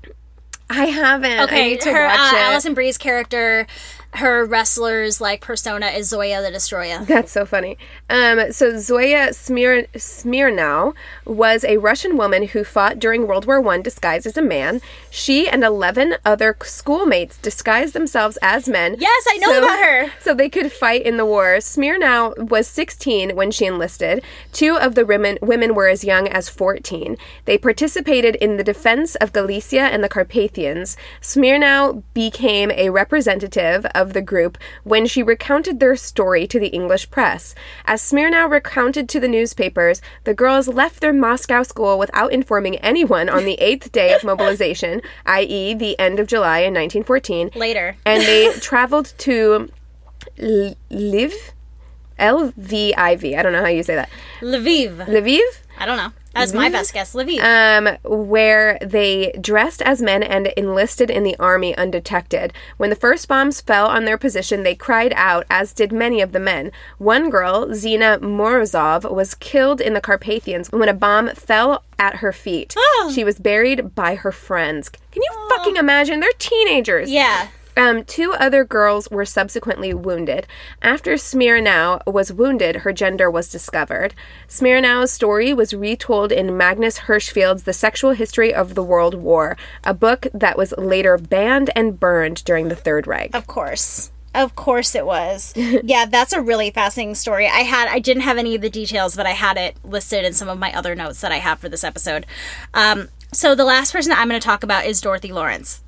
I haven't. I Okay, need to her watch uh, it. Alison Brie's character, her wrestler's like persona is Zoya the Destroyer. That's so funny. Um, so Zoya Smir- Smirnow was a Russian woman who fought during World War One disguised as a man. She and eleven other schoolmates disguised themselves as men. Yes, I know so- about her. So they could fight in the war. Smirnow was 16 when she enlisted. Two of the women women were as young as 14. They participated in the defense of Galicia and the Carpathians. Smirnow became a representative of the group when she recounted their story to the English press. As Smirnow recounted to the newspapers, the girls left their Moscow school without informing anyone on the eighth day of mobilization, i.e., the end of July in 1914 Later. and they traveled to L- Liv, L V I V. I don't know how you say that. Lviv. Lviv, I don't know. That's my best guess. Lviv. um, where they dressed as men and enlisted in the army undetected. When the first bombs fell on their position, they cried out, as did many of the men. One girl, Zina Morozov, was killed in the Carpathians when a bomb fell at her feet. She was buried by her friends. Can you fucking imagine? They're teenagers. yeah. Um, two other girls were subsequently wounded. After Smirnow was wounded, her gender was discovered. Smirnow's story was retold in Magnus Hirschfeld's The Sexual History of the World War, a book that was later banned and burned during the Third Reich. Of course. Of course it was. yeah, that's a really fascinating story. I had I didn't have any of the details, but I had it listed in some of my other notes that I have for this episode. Um, so the last person that I'm going to talk about is Dorothy Lawrence.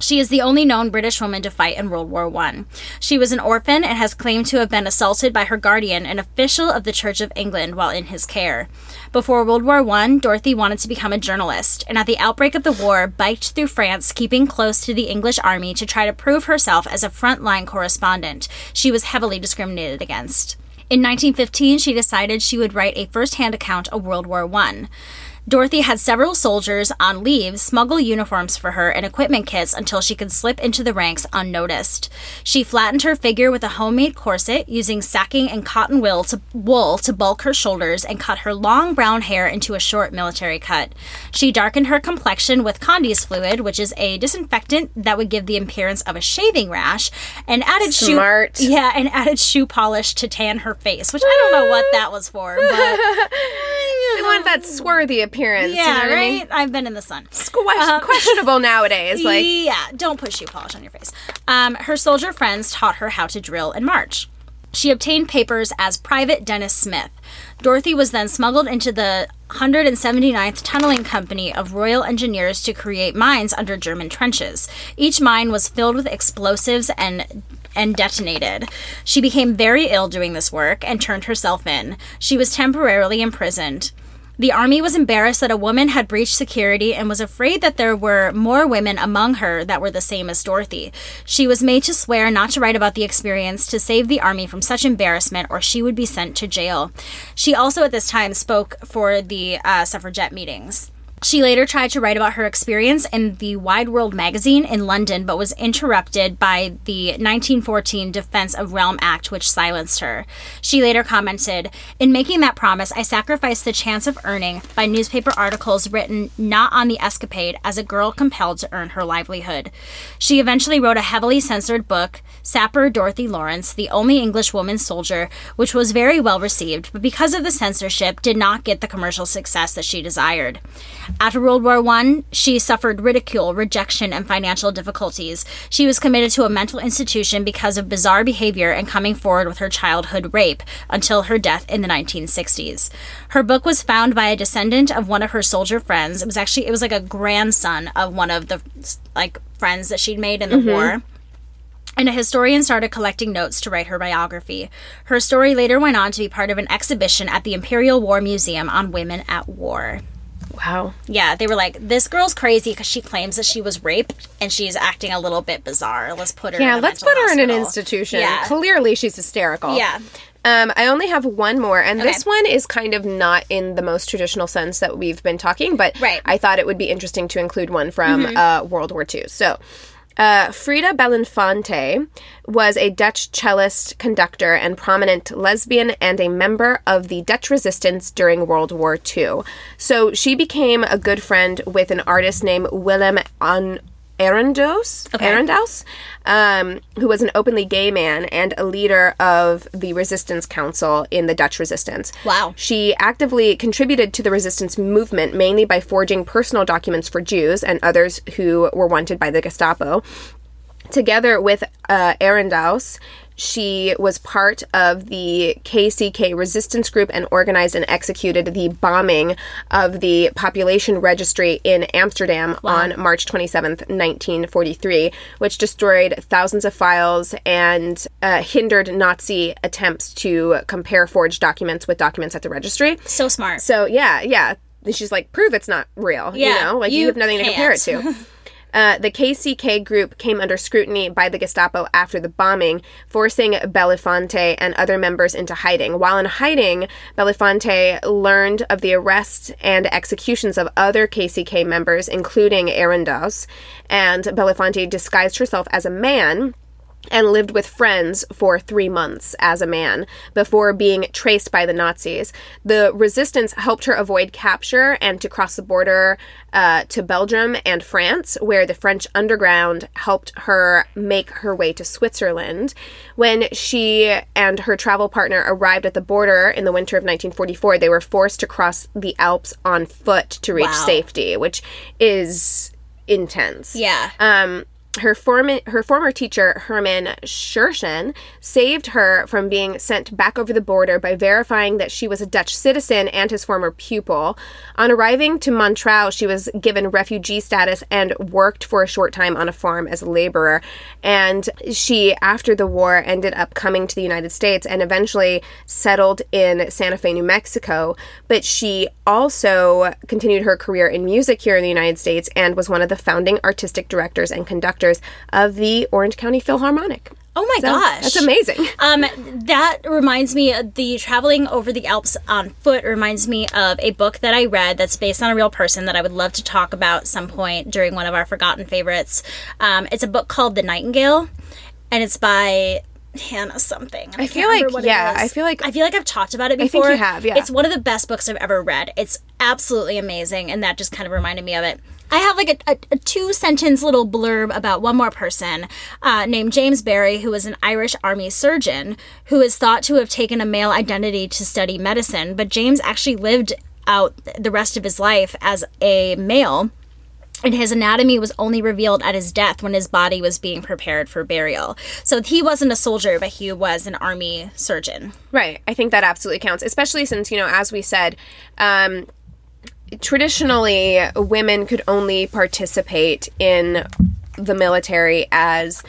She is the only known British woman to fight in World War One. She was an orphan and has claimed to have been assaulted by her guardian, an official of the Church of England, while in his care. Before World War One, Dorothy wanted to become a journalist, and at the outbreak of the war, biked through France, keeping close to the English army to try to prove herself as a frontline correspondent. She was heavily discriminated against. In 1915, she decided she would write a first-hand account of World War One. Dorothy had several soldiers on leave smuggle uniforms for her and equipment kits until she could slip into the ranks unnoticed. She flattened her figure with a homemade corset using sacking and cotton wool to, wool to bulk her shoulders and cut her long brown hair into a short military cut. She darkened her complexion with Condy's fluid, which is a disinfectant that would give the appearance of a shaving rash, and added Smart. shoe yeah, and added shoe polish to tan her face, which I don't know what that was for, but They want that swarthy appearance. yeah, you know right. I mean? I've been in the sun. Question- questionable nowadays. Like, yeah, don't put shoe polish on your face. Um, her soldier friends taught her how to drill and march. She obtained papers as Private Dennis Smith. Dorothy was then smuggled into the 179th Tunneling Company of Royal Engineers to create mines under German trenches. Each mine was filled with explosives and and detonated. She became very ill doing this work and turned herself in. She was temporarily imprisoned. The army was embarrassed that a woman had breached security and was afraid that there were more women among her that were the same as Dorothy. She was made to swear not to write about the experience to save the army from such embarrassment, or she would be sent to jail. She also at this time spoke for the uh, suffragette meetings. She later tried to write about her experience in the Wide World magazine in London, but was interrupted by the 1914 Defense of Realm Act, which silenced her. She later commented In making that promise, I sacrificed the chance of earning by newspaper articles written not on the escapade as a girl compelled to earn her livelihood. She eventually wrote a heavily censored book, Sapper Dorothy Lawrence, the only English woman soldier, which was very well received, but because of the censorship, did not get the commercial success that she desired. After World War I, she suffered ridicule, rejection, and financial difficulties. She was committed to a mental institution because of bizarre behavior and coming forward with her childhood rape until her death in the 1960s. Her book was found by a descendant of one of her soldier friends. It was actually it was like a grandson of one of the like friends that she'd made in the mm-hmm. war and a historian started collecting notes to write her biography. Her story later went on to be part of an exhibition at the Imperial War Museum on women at war. Wow. Yeah, they were like, this girl's crazy because she claims that she was raped and she's acting a little bit bizarre. Let's put her Yeah, let's put her in an institution. Yeah. Clearly, she's hysterical. Yeah. Um, I only have one more, and this one is kind of not in the most traditional sense that we've been talking, but Right. Mm-hmm. I thought it would be interesting to include one from uh, World War II. So, uh, Frida Belinfante was a Dutch cellist, conductor, and prominent lesbian and a member of the Dutch resistance during World War II. So, she became a good friend with an artist named Willem Arendos, Arendaus, um, who was an openly gay man and a leader of the resistance council in the Dutch resistance. Wow. She actively contributed to the resistance movement mainly by forging personal documents for Jews and others who were wanted by the Gestapo. Together with uh, Arendaus, she was part of the KCK resistance group and organized and executed the bombing of the population registry in Amsterdam on March 27th, 1943, which destroyed thousands of files and uh, hindered Nazi attempts to compare forged documents with documents at the registry. So smart. So yeah, yeah. She's like, prove it's not real. you Yeah, know, like you, you have nothing to compare it to. Uh, the KCK group came under scrutiny by the Gestapo after the bombing, forcing Belafonte and other members into hiding. While in hiding, Belafonte learned of the arrests and executions of other KCK members, including Arendos, and Belafonte disguised herself as a man and lived with friends for three months as a man before being traced by the Nazis. The resistance helped her avoid capture and to cross the border uh, to Belgium and France, where the French underground helped her make her way to Switzerland. When she and her travel partner arrived at the border in the winter of 1944, they were forced to cross the Alps on foot to reach Wow. safety, which is intense. Yeah. Um, her former her former teacher Herman Scherchen saved her from being sent back over the border by verifying that she was a Dutch citizen and his former pupil. On arriving to Montreal, she was given refugee status and worked for a short time on a farm as a laborer. And she, after the war, ended up coming to the United States and eventually settled in Santa Fe, New Mexico. But she also continued her career in music here in the United States and was one of the founding artistic directors and conductors of the Orange County Philharmonic. Oh my So, gosh. That's amazing. Um, that reminds me of the traveling over the Alps on foot reminds me of a book that I read that's based on a real person that I would love to talk about some point during one of our forgotten favorites. Um, it's a book called The Nightingale, and it's by Hannah something. I, can't feel like- yeah. I feel like- I feel like I've talked about it before. I think you have, yeah. It's one of the best books I've ever read. It's absolutely amazing, and that just kind of reminded me of it. I have like a, a, a two sentence little blurb about one more person uh, named James Barry, who is an Irish army surgeon who is thought to have taken a male identity to study medicine, but James actually lived out the rest of his life as a male and his anatomy was only revealed at his death when his body was being prepared for burial. So he wasn't a soldier, but he was an army surgeon. Right. I think that absolutely counts, especially since, you know, as we said, um, traditionally women could only participate in the military as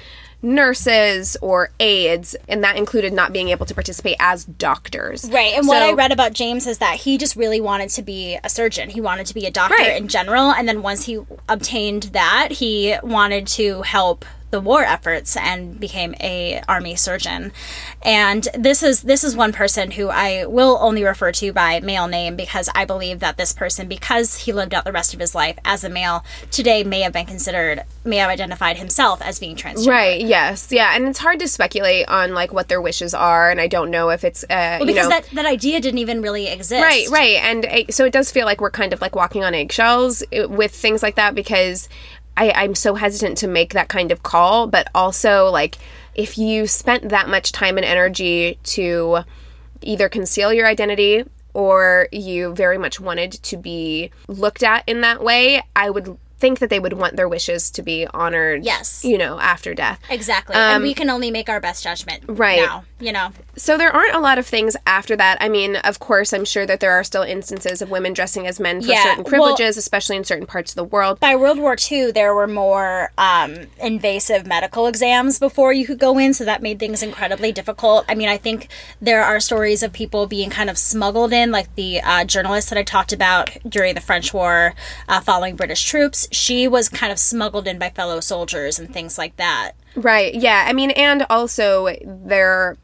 nurses or aides, and that included not being able to participate as doctors. Right. And what I read about James is that he just really wanted to be a surgeon. He wanted to be a doctor Right. in general. And then once he obtained that, he wanted to help the war efforts and became a army surgeon. And this is this is one person who I will only refer to by male name because I believe that this person because he lived out the rest of his life as a male today may have been considered may have identified himself as being transgender. Right. Yes. Yeah. And it's hard to speculate on like what their wishes are, and I don't know if it's uh, Well, you because know. that, that idea didn't even really exist. Right, right, and uh, so it does feel like we're kind of like walking on eggshells uh, with things like that because I, I'm so hesitant to make that kind of call, but also like if you spent that much time and energy to either conceal your identity or you very much wanted to be looked at in that way, I would think that they would want their wishes to be honored. Yes. you know, after death. Exactly. and we can only make our best judgment Um, Right. now, you know. So there aren't a lot of things after that. I mean, of course, I'm sure that there are still instances of women dressing as men for Yeah, certain well- privileges, especially in certain parts of the world. By World War II, there were more um, invasive medical exams before you could go in, so that made things incredibly difficult. I mean, I think there are stories of people being kind of smuggled in, like the uh, journalist that I talked about during the French War uh, following British troops. She was kind of smuggled in by fellow soldiers and things like that. Right. Yeah. I mean, and also there.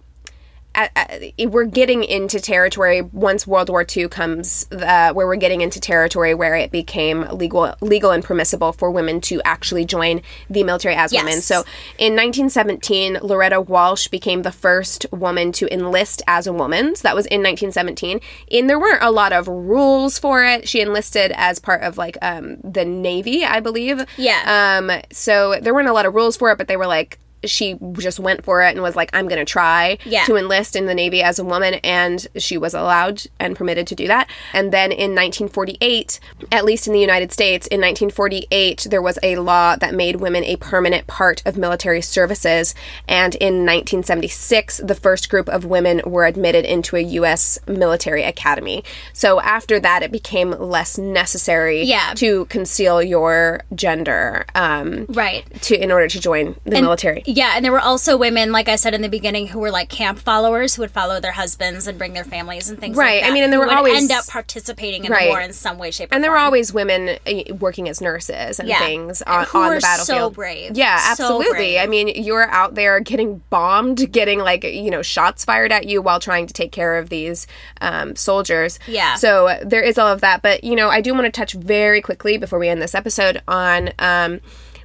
We're getting into territory once World War II comes, uh, where we're getting into territory where it became legal, legal and permissible for women to actually join the military as Yes. women. So, in 1917, Loretta Walsh became the first woman to enlist as a woman. So that was in 1917. And there weren't a lot of rules for it. She enlisted as part of like um, the Navy, I believe. Yeah. Um. So there weren't a lot of rules for it, but they were like she just went for it and was like, I'm going to try Yeah. to enlist in the Navy as a woman. And she was allowed and permitted to do that. And then in 1948, at least in the United States, in 1948, there was a law that made women a permanent part of military services. And in 1976, the first group of women were admitted into a U.S. military academy. So after that, it became less necessary Yeah. to conceal your gender um, Right. to in order to join the military. Yeah, and there were also women, like I said in the beginning, who were like camp followers who would follow their husbands and bring their families and things Right, like I mean, and there were always- end up participating in Right. the war in some way, shape, or form. And there were always women uh, working as nurses and Yeah. things on, Who on the so battlefield. brave. Yeah, So absolutely. brave. I mean, you're out there getting bombed, getting like you know shots fired at you while trying to take care of these um, soldiers. Yeah. So there is all of that, but you know, I do want to touch very quickly before we end this episode on. Um,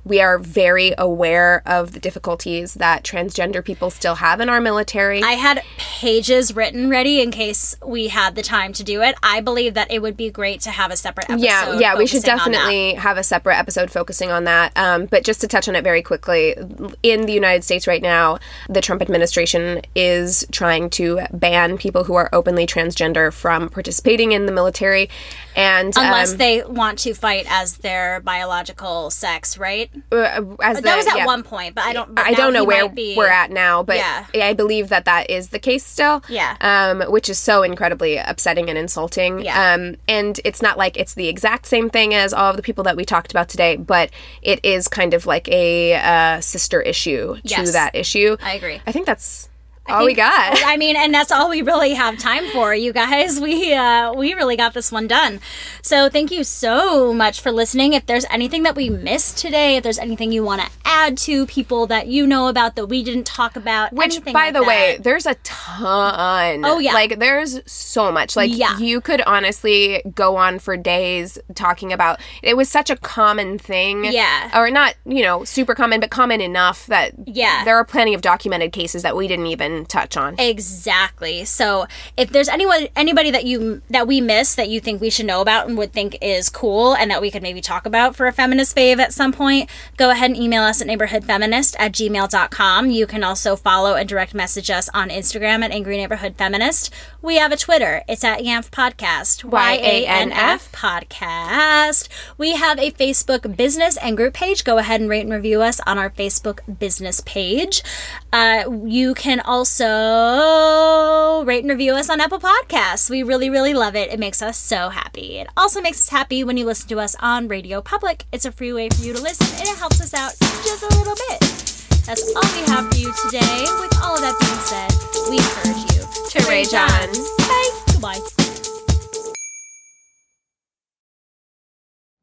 we are very aware of the difficulties that transgender people still have in our military. I had pages written ready in case we had the time to do it. I believe that it would be great to have a separate episode. yeah yeah we should focusing on that. definitely have a separate episode focusing on that um, but just to touch on it very quickly in the united states right now the trump administration is trying to ban people who are openly transgender from participating in the military and Unless um, they want to fight as their biological sex, right? Uh, as that the- was at yeah. one point, but I don't. but I don't know where be- we're at now, but Yeah. I believe that that is the case still. Yeah. Um, which is so incredibly upsetting and insulting. Yeah. Um, and it's not like it's the exact same thing as all of the people that we talked about today, but it is kind of like a uh, sister issue to Yes. that issue. I agree. I think that's all we got. I mean, and that's all we really have time for, you guys. We uh, we really got this one done. So thank you so much for listening. If there's anything that we missed today, if there's anything you want to add to people that you know about that we didn't talk about, Which, by like the way, there's a ton. Oh, yeah. like there's so much. Like Yeah. you could honestly go on for days talking about. It was such a common thing. Yeah. or not, you know, super common, but common enough that Yeah. there are plenty of documented cases that we didn't even touch on. Exactly. So if there's anyone anybody that you that we miss that you think we should know about and would think is cool and that we could maybe talk about for a feminist fave at some point, go ahead and email us at neighborhoodfeminist at gmail.com. You can also follow and direct message us on Instagram at Angry Neighborhood Feminist. We have a Twitter. It's at YANF Podcast. Y-A-N-F. Podcast. We have a Facebook business and group page. Go ahead and rate and review us on our Facebook business page. Uh, you can also rate and review us on Apple Podcasts. We really, really love it. It makes us so happy. It also makes us happy when you listen to us on Radio Public. It's a free way for you to listen, and it helps us out just a little bit. That's all we have for you today. With all of that being said, we encourage you To rage on. Bye. Goodbye.